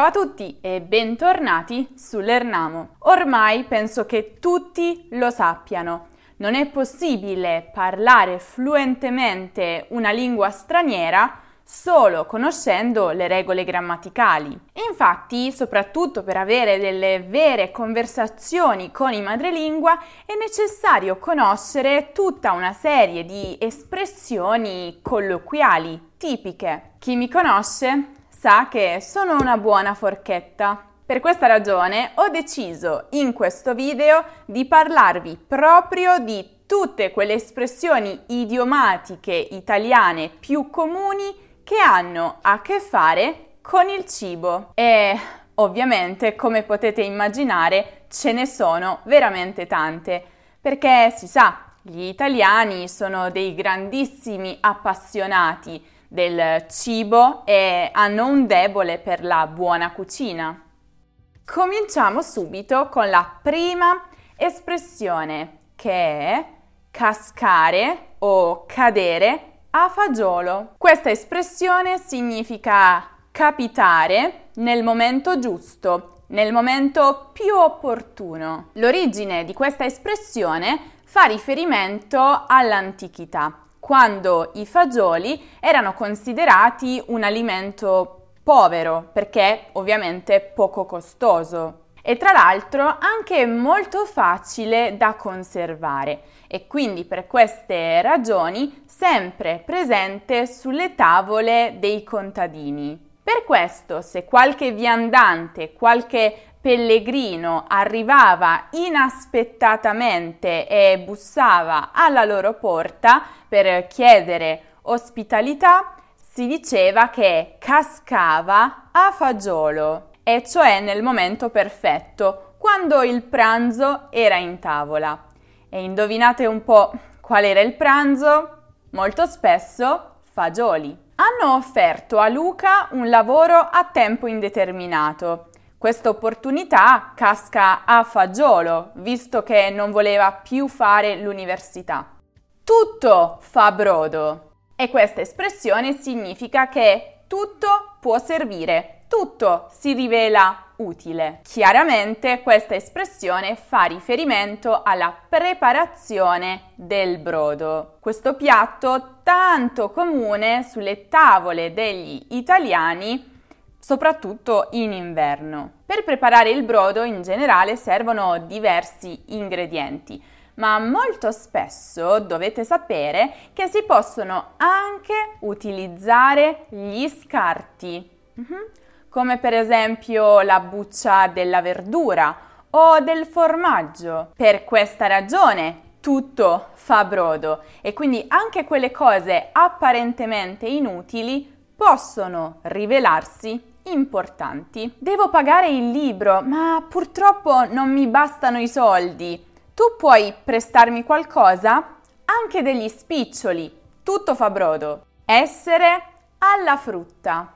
Ciao a tutti e bentornati sull'Ernamo. Ormai penso che tutti lo sappiano. Non è possibile parlare fluentemente una lingua straniera solo conoscendo le regole grammaticali. Infatti, soprattutto per avere delle vere conversazioni con i madrelingua, è necessario conoscere tutta una serie di espressioni colloquiali tipiche. Chi mi conosce sa che sono una buona forchetta. Per questa ragione ho deciso in questo video di parlarvi proprio di tutte quelle espressioni idiomatiche italiane più comuni che hanno a che fare con il cibo. E ovviamente, come potete immaginare, ce ne sono veramente tante, perché si sa, gli italiani sono dei grandissimi appassionati del cibo e hanno un debole per la buona cucina. Cominciamo subito con la prima espressione che è cascare o cadere a fagiolo. Questa espressione significa capitare nel momento giusto, nel momento più opportuno. L'origine di questa espressione fa riferimento all'antichità quando i fagioli erano considerati un alimento povero perché ovviamente poco costoso e tra l'altro anche molto facile da conservare e quindi per queste ragioni sempre presente sulle tavole dei contadini. Per questo, se qualche viandante, qualche pellegrino arrivava inaspettatamente e bussava alla loro porta per chiedere ospitalità, si diceva che cascava a fagiolo, e cioè nel momento perfetto, quando il pranzo era in tavola. E indovinate un po' qual era il pranzo? Molto spesso fagioli. Hanno offerto a Luca un lavoro a tempo indeterminato questa opportunità casca a fagiolo, visto che non voleva più fare l'università. Tutto fa brodo e questa espressione significa che tutto può servire, tutto si rivela utile. Chiaramente questa espressione fa riferimento alla preparazione del brodo. Questo piatto tanto comune sulle tavole degli italiani soprattutto in inverno. Per preparare il brodo in generale servono diversi ingredienti, ma molto spesso dovete sapere che si possono anche utilizzare gli scarti, mhm. come per esempio la buccia della verdura o del formaggio. Per questa ragione tutto fa brodo e quindi anche quelle cose apparentemente inutili possono rivelarsi importanti. Devo pagare il libro, ma purtroppo non mi bastano i soldi. Tu puoi prestarmi qualcosa? Anche degli spiccioli. Tutto fa brodo. Essere alla frutta.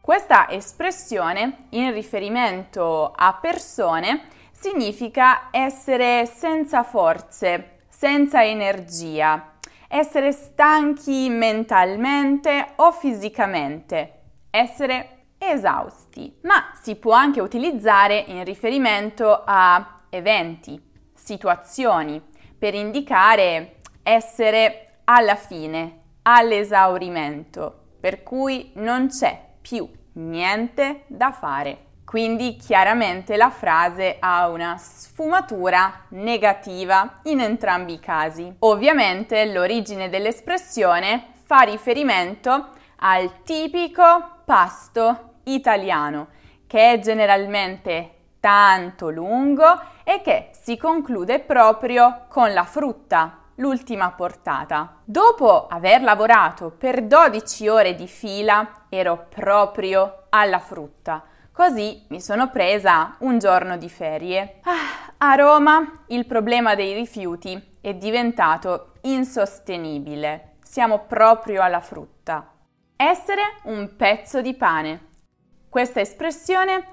Questa espressione, in riferimento a persone, significa essere senza forze, senza energia, essere stanchi mentalmente o fisicamente, essere esausti, ma si può anche utilizzare in riferimento a eventi, situazioni, per indicare essere alla fine, all'esaurimento, per cui non c'è più niente da fare. Quindi chiaramente la frase ha una sfumatura negativa in entrambi i casi. Ovviamente l'origine dell'espressione fa riferimento al tipico pasto italiano, che è generalmente tanto lungo e che si conclude proprio con la frutta, l'ultima portata. Dopo aver lavorato per 12 ore di fila, ero proprio alla frutta. Così mi sono presa un giorno di ferie. Ah, a Roma il problema dei rifiuti è diventato insostenibile. Siamo proprio alla frutta. Essere un pezzo di pane. Questa espressione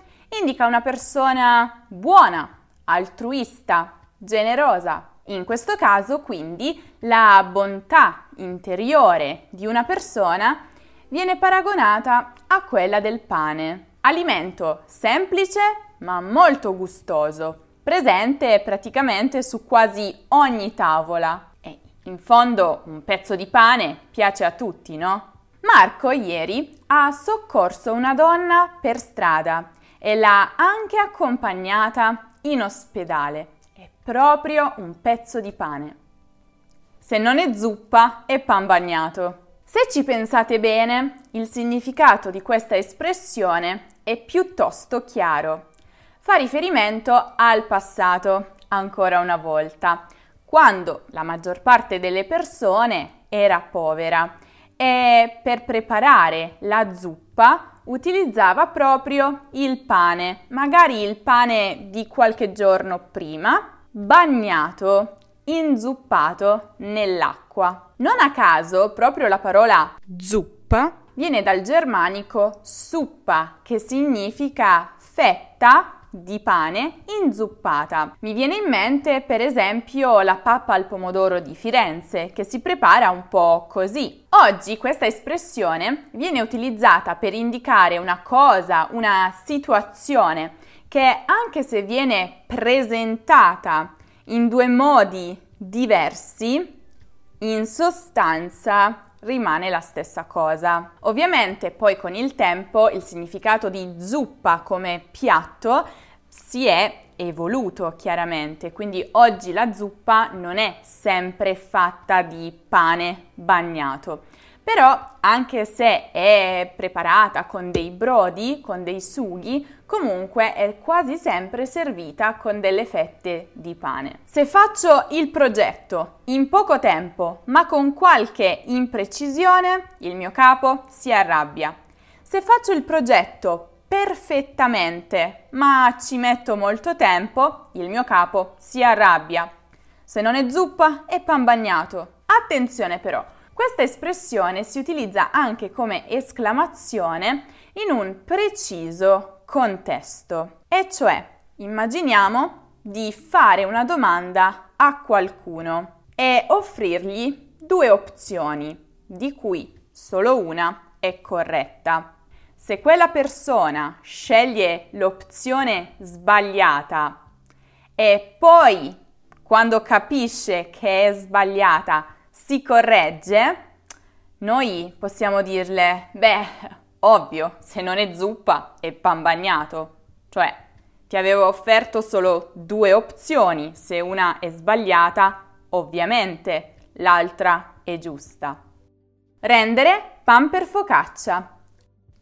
indica una persona buona, altruista, generosa. In questo caso, quindi, la bontà interiore di una persona viene paragonata a quella del pane. Alimento semplice ma molto gustoso, presente praticamente su quasi ogni tavola. E in fondo un pezzo di pane piace a tutti, no? Marco ieri ha soccorso una donna per strada e l'ha anche accompagnata in ospedale. È proprio un pezzo di pane. Se non è zuppa, è pan bagnato. Se ci pensate bene, il significato di questa espressione è piuttosto chiaro. Fa riferimento al passato, ancora una volta, quando la maggior parte delle persone era povera e per preparare la zuppa utilizzava proprio il pane, magari il pane di qualche giorno prima, bagnato, inzuppato nell'acqua. Non a caso, proprio la parola zuppa viene dal germanico suppa, che significa fetta di pane inzuppata. Mi viene in mente per esempio la pappa al pomodoro di Firenze che si prepara un po' così. Oggi questa espressione viene utilizzata per indicare una cosa, una situazione che anche se viene presentata in due modi diversi, in sostanza rimane la stessa cosa. Ovviamente poi con il tempo il significato di zuppa come piatto si è evoluto chiaramente, quindi oggi la zuppa non è sempre fatta di pane bagnato. Però anche se è preparata con dei brodi, con dei sughi, comunque è quasi sempre servita con delle fette di pane. Se faccio il progetto in poco tempo, ma con qualche imprecisione, il mio capo si arrabbia. Se faccio il progetto perfettamente, ma ci metto molto tempo, il mio capo si arrabbia. Se non è zuppa, è pan bagnato. Attenzione però, questa espressione si utilizza anche come esclamazione in un preciso contesto, e cioè immaginiamo di fare una domanda a qualcuno e offrirgli due opzioni, di cui solo una è corretta. Se quella persona sceglie l'opzione sbagliata e poi, quando capisce che è sbagliata, si corregge, noi possiamo dirle, beh, ovvio, se non è zuppa è pan bagnato. Cioè, ti avevo offerto solo due opzioni, se una è sbagliata, ovviamente l'altra è giusta. Rendere pan per focaccia.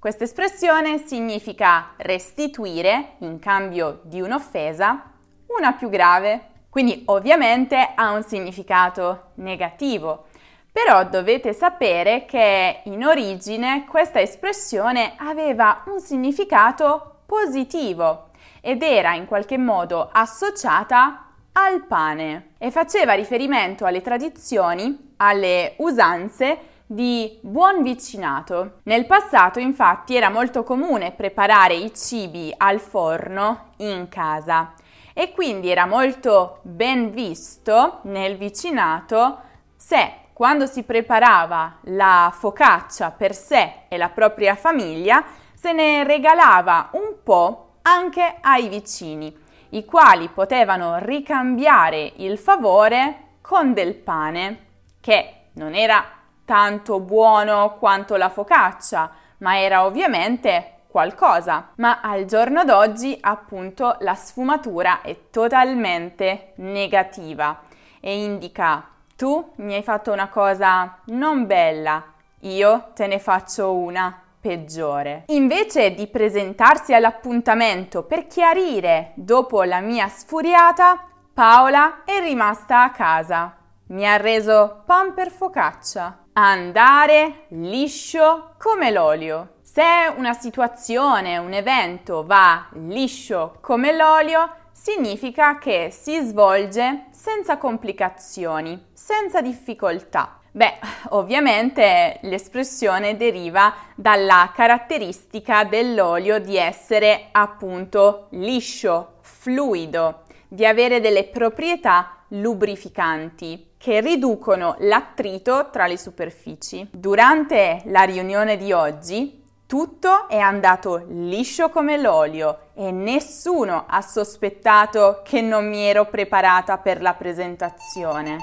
Questa espressione significa restituire, in cambio di un'offesa, una più grave quindi ovviamente ha un significato negativo. Però dovete sapere che in origine questa espressione aveva un significato positivo ed era in qualche modo associata al pane e faceva riferimento alle tradizioni, alle usanze di buon vicinato. Nel passato infatti era molto comune preparare i cibi al forno in casa e quindi era molto ben visto nel vicinato se quando si preparava la focaccia per sé e la propria famiglia se ne regalava un po' anche ai vicini, i quali potevano ricambiare il favore con del pane che non era tanto buono quanto la focaccia, ma era ovviamente qualcosa, ma al giorno d'oggi appunto la sfumatura è totalmente negativa e indica tu mi hai fatto una cosa non bella, io te ne faccio una peggiore. Invece di presentarsi all'appuntamento per chiarire dopo la mia sfuriata, Paola è rimasta a casa. Mi ha reso pan per focaccia. Andare liscio come l'olio. Se una situazione, un evento va liscio come l'olio, significa che si svolge senza complicazioni, senza difficoltà. Beh, ovviamente l'espressione deriva dalla caratteristica dell'olio di essere appunto liscio, fluido, di avere delle proprietà lubrificanti che riducono l'attrito tra le superfici. Durante la riunione di oggi Tutto è andato liscio come l'olio e nessuno ha sospettato che non mi ero preparata per la presentazione.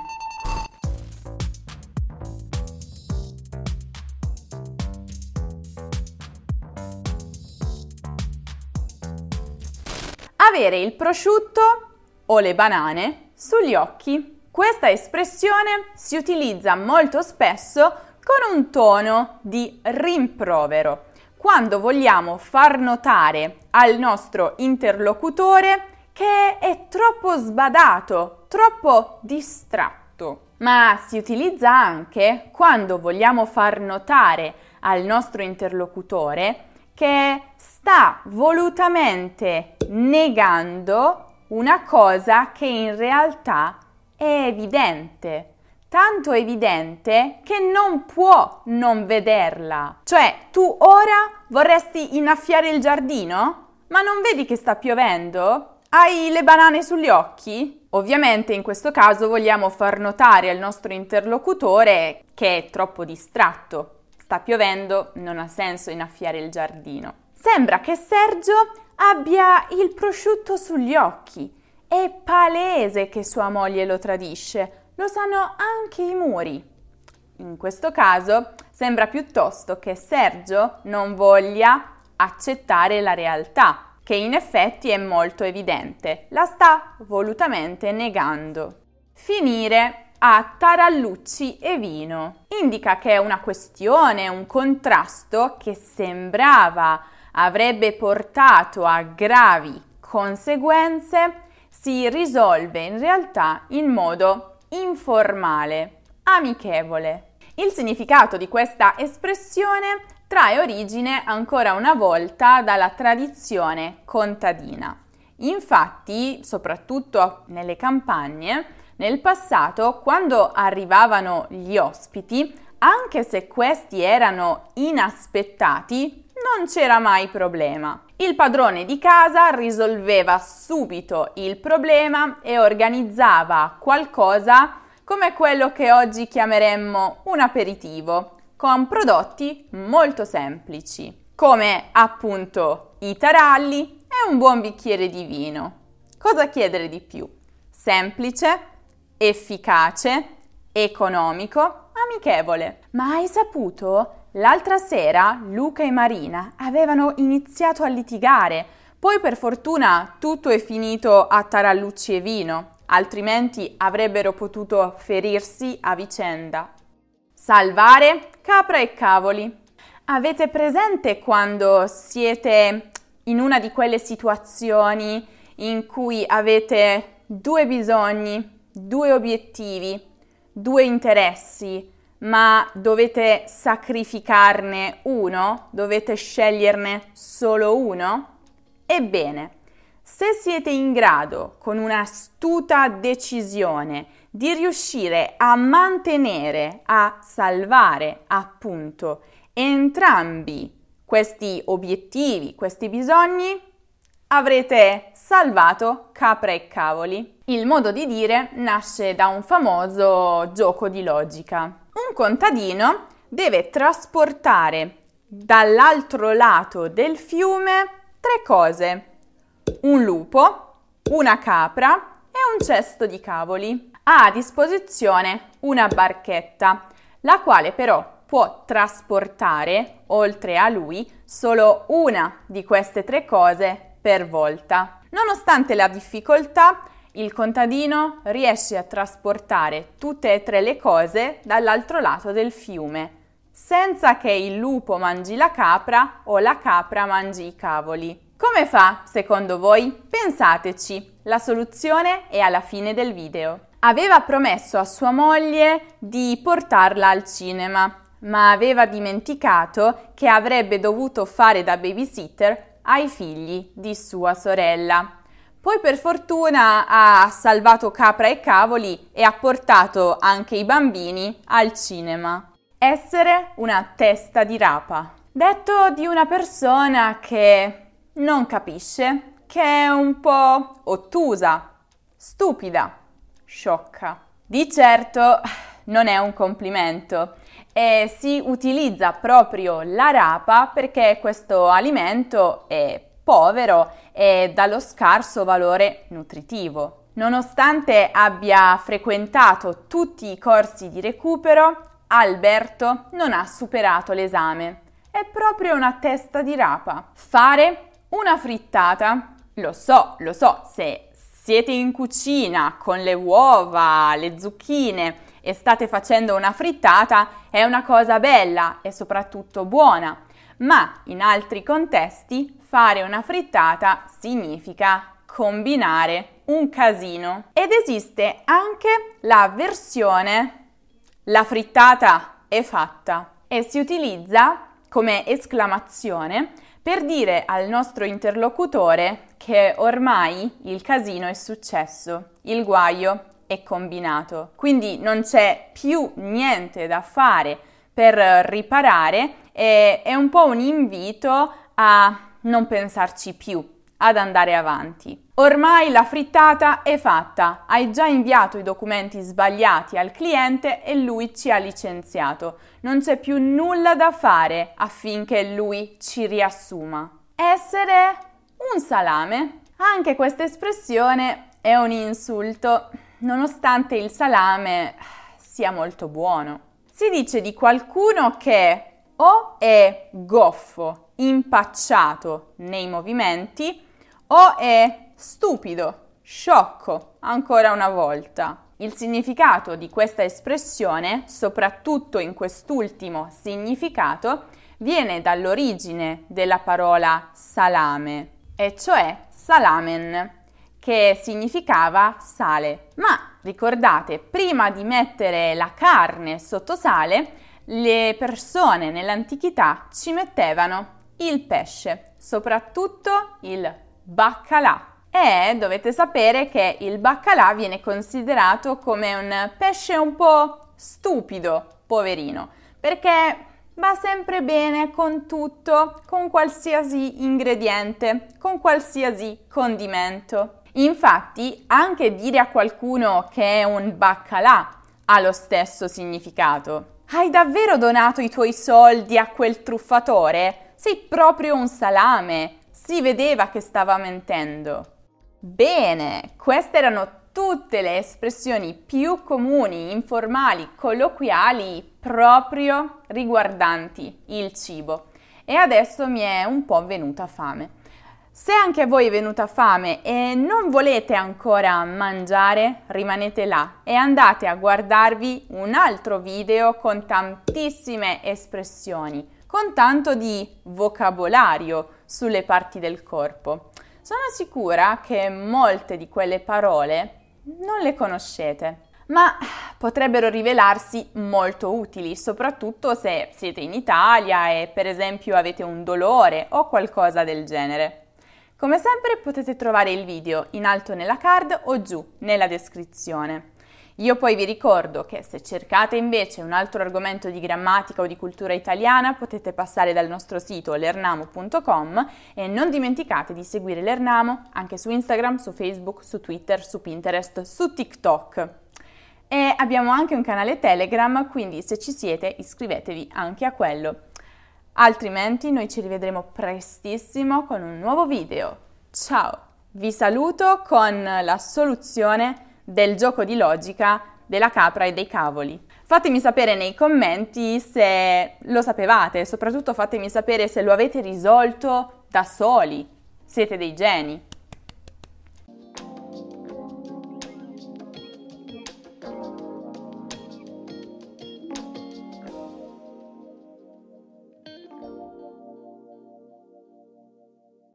Avere il prosciutto o le banane sugli occhi. Questa espressione si utilizza molto spesso con un tono di rimprovero quando vogliamo far notare al nostro interlocutore che è troppo sbadato, troppo distratto. Ma si utilizza anche quando vogliamo far notare al nostro interlocutore che sta volutamente negando una cosa che in realtà è evidente tanto evidente che non può non vederla. Cioè, tu ora vorresti innaffiare il giardino? Ma non vedi che sta piovendo? Hai le banane sugli occhi? Ovviamente in questo caso vogliamo far notare al nostro interlocutore che è troppo distratto. Sta piovendo, non ha senso innaffiare il giardino. Sembra che Sergio abbia il prosciutto sugli occhi. È palese che sua moglie lo tradisce lo sanno anche i muri. In questo caso sembra piuttosto che Sergio non voglia accettare la realtà, che in effetti è molto evidente, la sta volutamente negando. Finire a tarallucci e vino indica che è una questione, un contrasto che sembrava avrebbe portato a gravi conseguenze, si risolve in realtà in modo informale, amichevole. Il significato di questa espressione trae origine ancora una volta dalla tradizione contadina. Infatti, soprattutto nelle campagne, nel passato, quando arrivavano gli ospiti, anche se questi erano inaspettati, non c'era mai problema. Il padrone di casa risolveva subito il problema e organizzava qualcosa come quello che oggi chiameremmo un aperitivo, con prodotti molto semplici, come appunto i taralli e un buon bicchiere di vino. Cosa chiedere di più? Semplice, efficace, economico, amichevole. Ma hai saputo L'altra sera Luca e Marina avevano iniziato a litigare, poi per fortuna tutto è finito a tarallucci e vino, altrimenti avrebbero potuto ferirsi a vicenda. Salvare capra e cavoli. Avete presente quando siete in una di quelle situazioni in cui avete due bisogni, due obiettivi, due interessi, ma dovete sacrificarne uno? Dovete sceglierne solo uno? Ebbene, se siete in grado, con un'astuta decisione, di riuscire a mantenere, a salvare appunto entrambi questi obiettivi, questi bisogni, avrete salvato capra e cavoli. Il modo di dire nasce da un famoso gioco di logica un contadino deve trasportare dall'altro lato del fiume tre cose. Un lupo, una capra e un cesto di cavoli. Ha a disposizione una barchetta, la quale però può trasportare, oltre a lui, solo una di queste tre cose per volta. Nonostante la difficoltà, il contadino riesce a trasportare tutte e tre le cose dall'altro lato del fiume, senza che il lupo mangi la capra o la capra mangi i cavoli. Come fa, secondo voi? Pensateci, la soluzione è alla fine del video. Aveva promesso a sua moglie di portarla al cinema, ma aveva dimenticato che avrebbe dovuto fare da babysitter ai figli di sua sorella. Poi per fortuna ha salvato capra e cavoli e ha portato anche i bambini al cinema. Essere una testa di rapa. Detto di una persona che non capisce, che è un po' ottusa, stupida, sciocca. Di certo non è un complimento e si utilizza proprio la rapa perché questo alimento è povero e dallo scarso valore nutritivo. Nonostante abbia frequentato tutti i corsi di recupero, Alberto non ha superato l'esame. È proprio una testa di rapa. Fare una frittata, lo so, lo so, se siete in cucina con le uova, le zucchine e state facendo una frittata, è una cosa bella e soprattutto buona. Ma in altri contesti fare una frittata significa combinare un casino. Ed esiste anche la versione la frittata è fatta e si utilizza come esclamazione per dire al nostro interlocutore che ormai il casino è successo, il guaio è combinato. Quindi non c'è più niente da fare per riparare e è un po' un invito a non pensarci più, ad andare avanti. Ormai la frittata è fatta, hai già inviato i documenti sbagliati al cliente e lui ci ha licenziato. Non c'è più nulla da fare affinché lui ci riassuma. Essere un salame. Anche questa espressione è un insulto, nonostante il salame sia molto buono. Si dice di qualcuno che o è goffo, impacciato nei movimenti, o è stupido, sciocco, ancora una volta. Il significato di questa espressione, soprattutto in quest'ultimo significato, viene dall'origine della parola salame, e cioè salamen, che significava sale. Ma ricordate, prima di mettere la carne sotto sale, le persone nell'antichità ci mettevano il pesce, soprattutto il baccalà. E dovete sapere che il baccalà viene considerato come un pesce un po' stupido, poverino, perché va sempre bene con tutto, con qualsiasi ingrediente, con qualsiasi condimento. Infatti, anche dire a qualcuno che è un baccalà ha lo stesso significato. Hai davvero donato i tuoi soldi a quel truffatore? Sei proprio un salame si vedeva che stava mentendo. Bene, queste erano tutte le espressioni più comuni, informali, colloquiali proprio riguardanti il cibo. E adesso mi è un po' venuta fame. Se anche a voi è venuta fame e non volete ancora mangiare, rimanete là e andate a guardarvi un altro video con tantissime espressioni con tanto di vocabolario sulle parti del corpo. Sono sicura che molte di quelle parole non le conoscete, ma potrebbero rivelarsi molto utili, soprattutto se siete in Italia e per esempio avete un dolore o qualcosa del genere. Come sempre potete trovare il video in alto nella card o giù nella descrizione. Io poi vi ricordo che se cercate invece un altro argomento di grammatica o di cultura italiana potete passare dal nostro sito lernamo.com e non dimenticate di seguire l'Ernamo anche su Instagram, su Facebook, su Twitter, su Pinterest, su TikTok. E abbiamo anche un canale Telegram, quindi se ci siete iscrivetevi anche a quello. Altrimenti noi ci rivedremo prestissimo con un nuovo video. Ciao! Vi saluto con la soluzione del gioco di logica della capra e dei cavoli. Fatemi sapere nei commenti se lo sapevate, soprattutto fatemi sapere se lo avete risolto da soli. Siete dei geni.